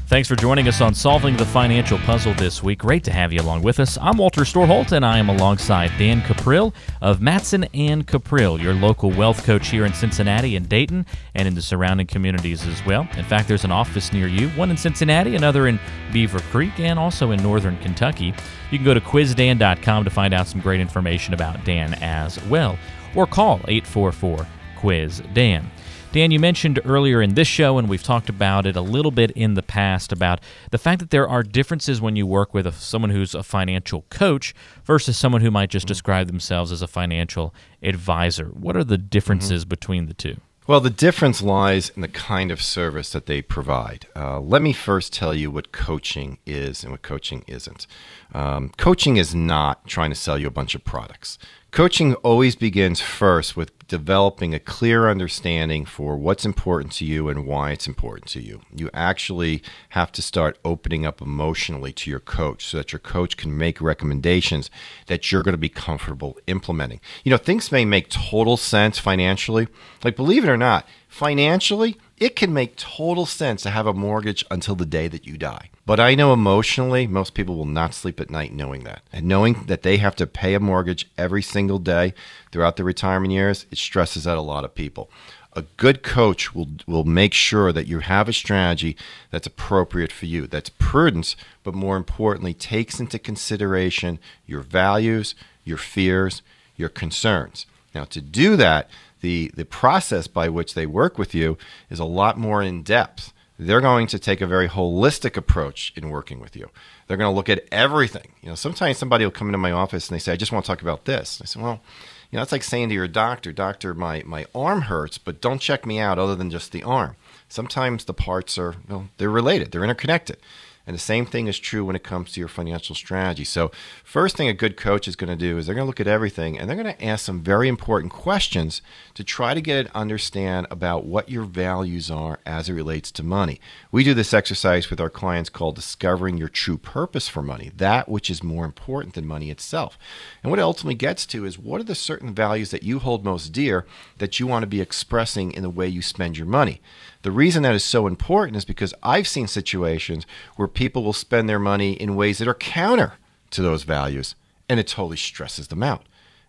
Thanks for joining us on Solving the Financial Puzzle this week. Great to have you along with us. I'm Walter Storholt, and I am alongside Dan Cuprill of Matson and Cuprill, your local wealth coach here in Cincinnati and Dayton and in the surrounding communities as well. In fact, there's an office near you, one in Cincinnati, another in Beavercreek, and also in northern Kentucky. You can go to quizdan.com to find out some great information about Dan as well, or call 844 Quiz Dan. Dan, you mentioned earlier in this show, and we've talked about it a little bit in the past about the fact that there are differences when you work with a, someone who's a financial coach versus someone who might just mm-hmm. describe themselves as a financial advisor. What are the differences mm-hmm. between the two? Well, the difference lies in the kind of service that they provide. Uh, let me first tell you what coaching is and what coaching isn't. Um, coaching is not trying to sell you a bunch of products. Coaching always begins first with developing a clear understanding for what's important to you and why it's important to you. You actually have to start opening up emotionally to your coach so that your coach can make recommendations that you're going to be comfortable implementing. You know, things may make total sense financially. Like, believe it or not, financially, it can make total sense to have a mortgage until the day that you die. But I know emotionally, most people will not sleep at night knowing that. And knowing that they have to pay a mortgage every single day throughout their retirement years, it stresses out a lot of people. A good coach will, will make sure that you have a strategy that's appropriate for you, that's prudence, but more importantly, takes into consideration your values, your fears, your concerns. Now, to do that, the, the process by which they work with you is a lot more in depth. They're going to take a very holistic approach in working with you. They're going to look at everything. You know, sometimes somebody will come into my office and they say, "I just want to talk about this." I say, "Well, you know, that's like saying to your doctor, "Doctor, my my arm hurts, but don't check me out other than just the arm." Sometimes the parts are, well, they're related, they're interconnected. And the same thing is true when it comes to your financial strategy. So, first thing a good coach is going to do is they're going to look at everything and they're going to ask some very important questions to try to get an understand about what your values are as it relates to money. We do this exercise with our clients called discovering your true purpose for money, that which is more important than money itself. And what it ultimately gets to is what are the certain values that you hold most dear that you want to be expressing in the way you spend your money. The reason that is so important is because I've seen situations where people will spend their money in ways that are counter to those values, and it totally stresses them out.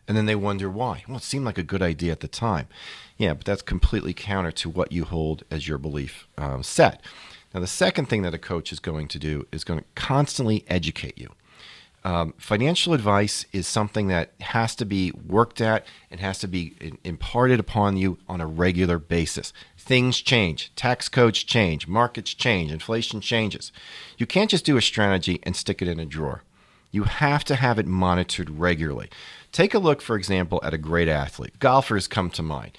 And then they wonder why. Well, it seemed like a good idea at the time. Yeah, but that's completely counter to what you hold as your belief um, set. Now, the second thing that a coach is going to do is going to constantly educate you. Um, financial advice is something that has to be worked at and has to be imparted upon you on a regular basis. Things change, tax codes change, markets change, inflation changes. You can't just do a strategy and stick it in a drawer. You have to have it monitored regularly. Take a look, for example, at a great athlete. Golfers come to mind.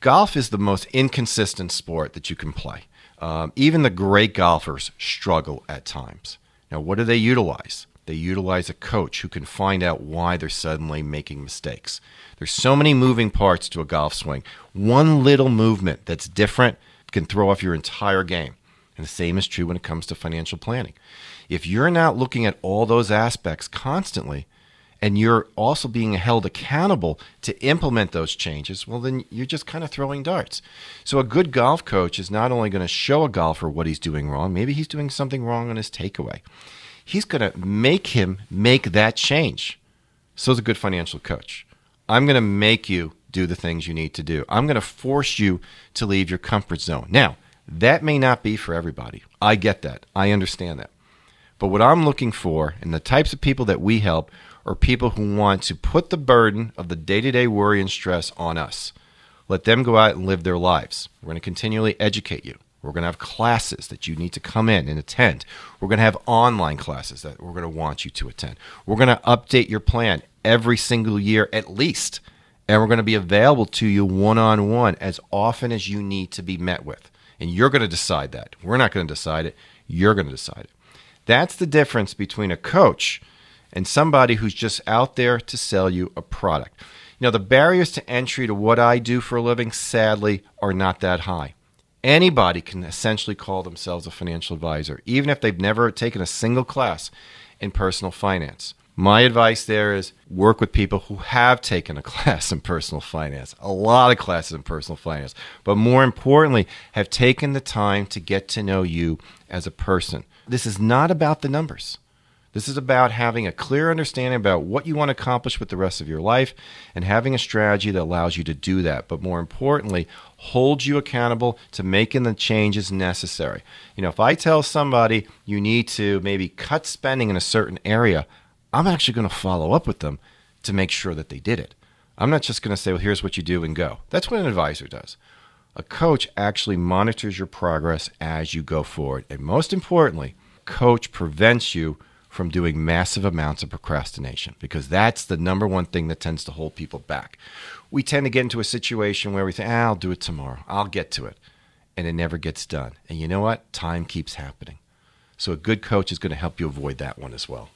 Golf is the most inconsistent sport that you can play. Um, even the great golfers struggle at times. Now, what do they utilize? They utilize a coach who can find out why they're suddenly making mistakes. There's so many moving parts to a golf swing. One little movement that's different can throw off your entire game. And the same is true when it comes to financial planning. If you're not looking at all those aspects constantly, and you're also being held accountable to implement those changes, well, then you're just kind of throwing darts. So, a good golf coach is not only going to show a golfer what he's doing wrong, maybe he's doing something wrong on his takeaway he's going to make him make that change. So is a good financial coach. I'm going to make you do the things you need to do. I'm going to force you to leave your comfort zone. Now, that may not be for everybody. I get that. I understand that. But what I'm looking for and the types of people that we help are people who want to put the burden of the day to day worry and stress on us. Let them go out and live their lives. We're going to continually educate you. We're going to have classes that you need to come in and attend. We're going to have online classes that we're going to want you to attend. We're going to update your plan every single year at least. And we're going to be available to you one on one as often as you need to be met with. And you're going to decide that. We're not going to decide it. You're going to decide it. That's the difference between a coach and somebody who's just out there to sell you a product. You know, the barriers to entry to what I do for a living, sadly, are not that high anybody can essentially call themselves a financial advisor, even if they've never taken a single class in personal finance. My advice there is work with people who have taken a class in personal finance, a lot of classes in personal finance, but more importantly, have taken the time to get to know you as a person. This is not about the numbers. This is about having a clear understanding about what you want to accomplish with the rest of your life and having a strategy that allows you to do that. But more importantly, holds you accountable to making the changes necessary. You know, if I tell somebody you need to maybe cut spending in a certain area, I'm actually going to follow up with them to make sure that they did it. I'm not just going to say, well, here's what you do and go. That's what an advisor does. A coach actually monitors your progress as you go forward. And most importantly, coach prevents you from doing massive amounts of procrastination because that's the number one thing that tends to hold people back. We tend to get into a situation where we think, ah, I'll do it tomorrow, I'll get to it. And it never gets done. And you know what? Time keeps happening. So a good coach is going to help you avoid that one as well.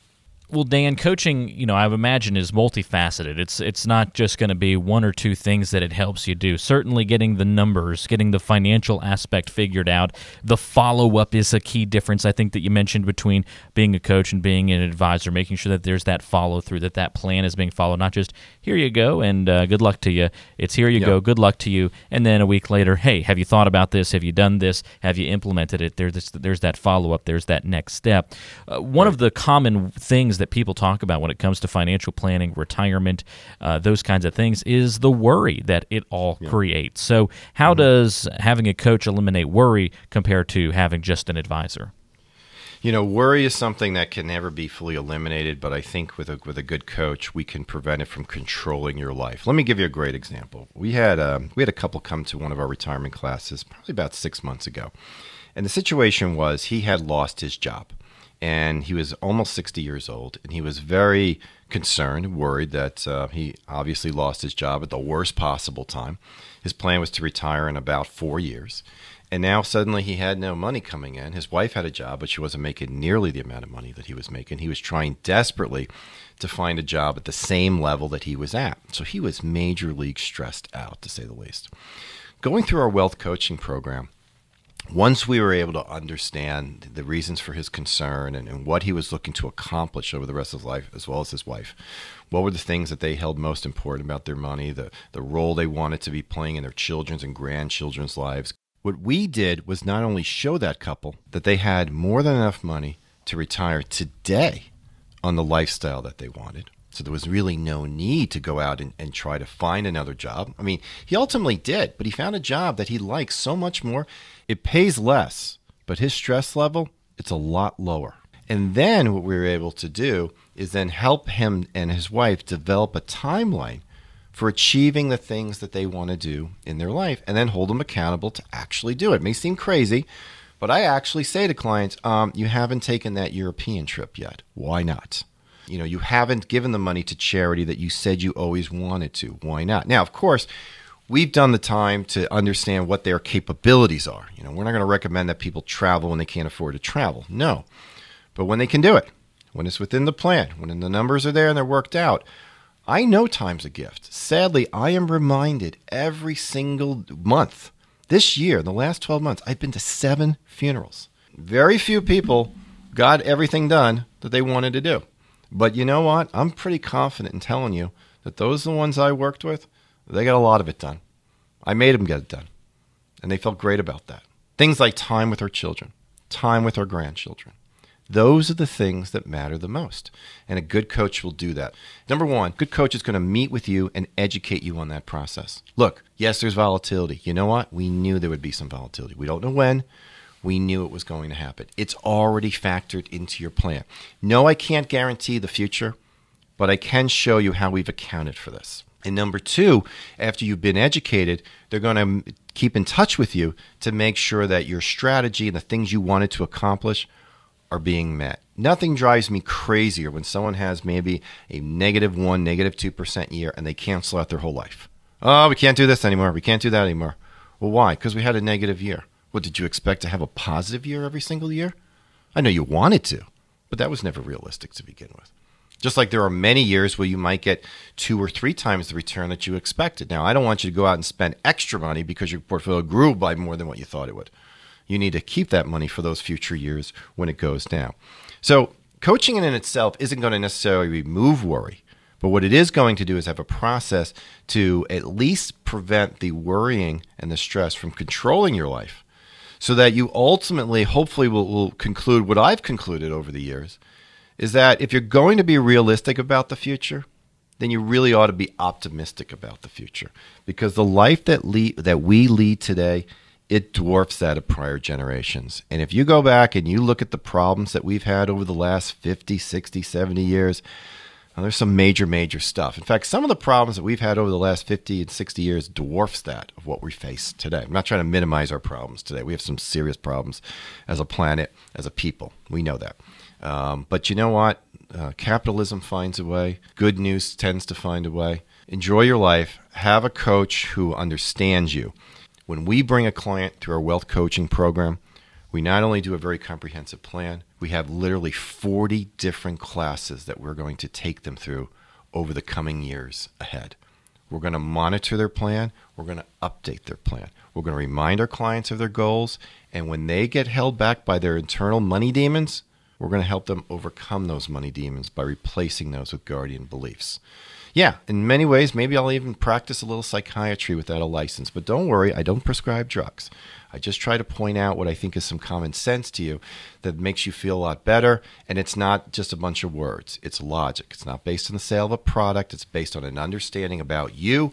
Well, Dan, coaching, you know, I imagine is multifaceted. It's it's not just going to be one or two things that it helps you do. Certainly, getting the numbers, getting the financial aspect figured out, the follow up is a key difference. I think that you mentioned between being a coach and being an advisor, making sure that there's that follow through, that that plan is being followed. Not just here you go and uh, good luck to you. It's here you yep. go, good luck to you, and then a week later, hey, have you thought about this? Have you done this? Have you implemented it? There's there's that follow up. There's that next step. Uh, one right. of the common things things that people talk about when it comes to financial planning, retirement, uh, those kinds of things is the worry that it all yeah. creates. So, how mm-hmm. does having a coach eliminate worry compared to having just an advisor? You know, worry is something that can never be fully eliminated, but I think with a with a good coach, we can prevent it from controlling your life. Let me give you a great example. We had a, um, we had a couple come to one of our retirement classes probably about six months ago, and the situation was he had lost his job and he was almost 60 years old, and he was very concerned, worried that uh, he obviously lost his job at the worst possible time. His plan was to retire in about four years, and now suddenly he had no money coming in. His wife had a job, but she wasn't making nearly the amount of money that he was making. He was trying desperately to find a job at the same level that he was at. So he was major league stressed out, to say the least. Going through our wealth coaching program, once we were able to understand the reasons for his concern and, and, what he was looking to accomplish over the rest of his life, as well as his wife, what were the things that they held most important about their money, the, the role they wanted to be playing in their children's and grandchildren's lives. What we did was not only show that couple that they had more than enough money to retire today on the lifestyle that they wanted, so there was really no need to go out and, and try to find another job. I mean, he ultimately did, but he found a job that he liked so much more. It pays less, but his stress level, it's a lot lower. And then what we were able to do is then help him and his wife develop a timeline for achieving the things that they want to do in their life and then hold them accountable to actually do it. it may seem crazy, but I actually say to clients, um, you haven't taken that European trip yet. Why not? You know, you haven't given the money to charity that you said you always wanted to. Why not? Now, of course, we've done the time to understand what their capabilities are. You know, we're not going to recommend that people travel when they can't afford to travel. No. But when they can do it, when it's within the plan, when the numbers are there and they're worked out, I know time's a gift. Sadly, I am reminded every single month. This year, the last 12 months, I've been to seven funerals. Very few people got everything done that they wanted to do. But you know what? I'm pretty confident in telling you that those are the ones I worked with. They got a lot of it done. I made them get it done. And they felt great about that. Things like time with our children, time with our grandchildren. Those are the things that matter the most. And a good coach will do that. Number one, good coach is going to meet with you and educate you on that process. Look, yes, there's volatility. You know what? We knew there would be some volatility. We don't know when we knew it was going to happen. It's already factored into your plan. No, I can't guarantee the future, but I can show you how we've accounted for this. And number two, after you've been educated, they're going to keep in touch with you to make sure that your strategy and the things you wanted to accomplish are being met. Nothing drives me crazier when someone has maybe a negative one, negative 2% year and they cancel out their whole life. Oh, we can't do this anymore. We can't do that anymore. Well, why? Because we had a negative year. What did you expect to have a positive year every single year? I know you wanted to, but that was never realistic to begin with. Just like there are many years where you might get two or three times the return that you expected. Now, I don't want you to go out and spend extra money because your portfolio grew by more than what you thought it would. You need to keep that money for those future years when it goes down. So, Coaching in itself isn't going to necessarily remove worry, but what it is going to do is have a process to at least prevent the worrying and the stress from controlling your life so that you ultimately, hopefully, will, will conclude what I've concluded over the years is that if you're going to be realistic about the future, then you really ought to be optimistic about the future because the life that that we lead today it dwarfs that of prior generations. And if you go back and you look at the problems that we've had over the last 50, 60, 70 years, there's some major, major stuff. In fact, some of the problems that we've had over the last 50 and 60 years dwarfs that of what we face today. I'm not trying to minimize our problems today. We have some serious problems as a planet, as a people. We know that. Um, but you know what? Uh, capitalism finds a way. Good news tends to find a way. Enjoy your life. Have a coach who understands you. When we bring a client through our wealth coaching program, we not only do a very comprehensive plan, we have literally 40 different classes that we're going to take them through over the coming years ahead. We're going to monitor their plan. We're going to update their plan. We're going to remind our clients of their goals. And when they get held back by their internal money demons, we're going to help them overcome those money demons by replacing those with guardian beliefs. Yeah, in many ways, maybe I'll even practice a little psychiatry without a license. But don't worry, I don't prescribe drugs. I just try to point out what I think is some common sense to you that makes you feel a lot better. And it's not just a bunch of words, it's logic. It's not based on the sale of a product, it's based on an understanding about you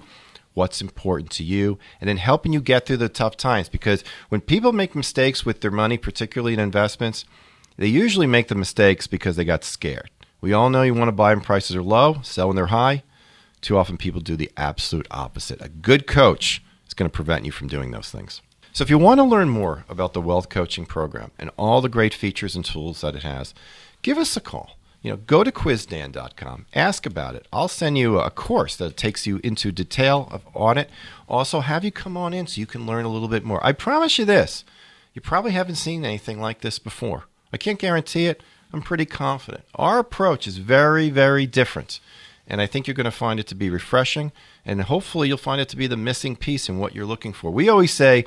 what's important to you, and then helping you get through the tough times. Because when people make mistakes with their money, particularly in investments, they usually make the mistakes because they got scared. We all know you want to buy when prices are low, sell when they're high. Too often people do the absolute opposite. A good coach is going to prevent you from doing those things. So if you want to learn more about the wealth coaching program and all the great features and tools that it has, give us a call. You know, go to quizdan.com, ask about it. I'll send you a course that takes you into detail of audit. Also, have you come on in so you can learn a little bit more. I promise you this, you probably haven't seen anything like this before. I can't guarantee it. I'm pretty confident. Our approach is very, very different. And I think you're going to find it to be refreshing. And hopefully, you'll find it to be the missing piece in what you're looking for. We always say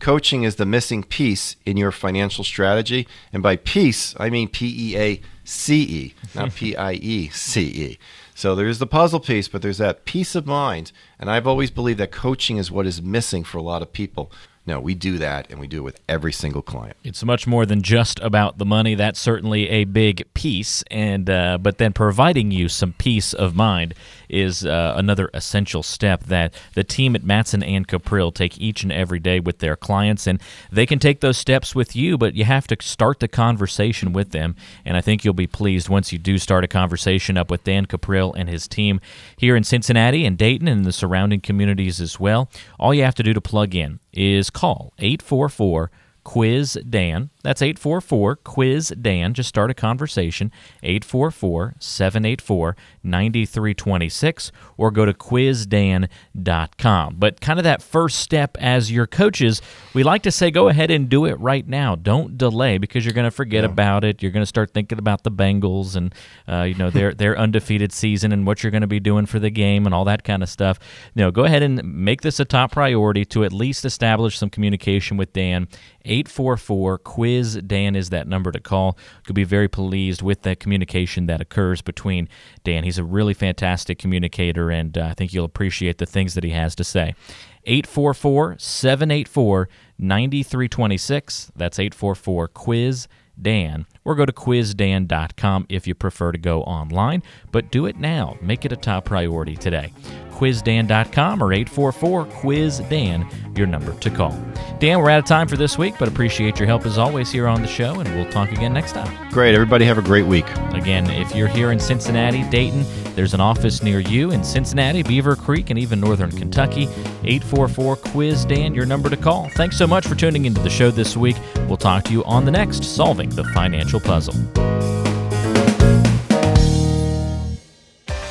coaching is the missing piece in your financial strategy. And by piece, I mean P E A C E, not P I E C E. So there's the puzzle piece, but there's that peace of mind. And I've always believed that coaching is what is missing for a lot of people. No, we do that, and we do it with every single client. It's much more than just about the money. That's certainly a big piece, and uh, but then providing you some peace of mind is uh, another essential step that the team at Matson and Cuprill take each and every day with their clients, and they can take those steps with you, but you have to start the conversation with them. And I think you'll be pleased once you do start a conversation up with Dan Cuprill and his team here in Cincinnati and Dayton and the surrounding communities as well. All you have to do to plug in is call 844 Quiz Dan. That's 844 Quiz Dan. Just start a conversation. 844 784 9326 or go to quizdan.com. But kind of that first step as your coaches, we like to say go ahead and do it right now. Don't delay because you're going to forget yeah. about it. You're going to start thinking about the Bengals and uh, you know their their undefeated season and what you're going to be doing for the game and all that kind of stuff. You know, go ahead and make this a top priority to at least establish some communication with Dan 844 Quiz Dan is that number to call. You'll be very pleased with that communication that occurs between Dan. He's a really fantastic communicator, and uh, I think you'll appreciate the things that he has to say. 844 784 9326. That's 844 Quiz Dan or go to quizdan.com if you prefer to go online. But do it now. Make it a top priority today. Quizdan.com or 844 Quiz Dan, your number to call. Dan, we're out of time for this week, but appreciate your help as always here on the show, and we'll talk again next time. Great. Everybody have a great week. Again, if you're here in Cincinnati, Dayton, there's an office near you in Cincinnati, Beavercreek, and even Northern Kentucky. 844 Quiz Dan, your number to call. Thanks so much for tuning into the show this week. We'll talk to you on the next Solving the Financial Puzzle.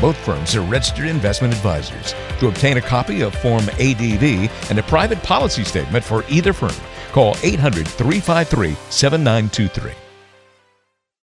Both firms are registered investment advisors. To obtain a copy of Form ADV and a private policy statement for either firm, call 800 353 7923.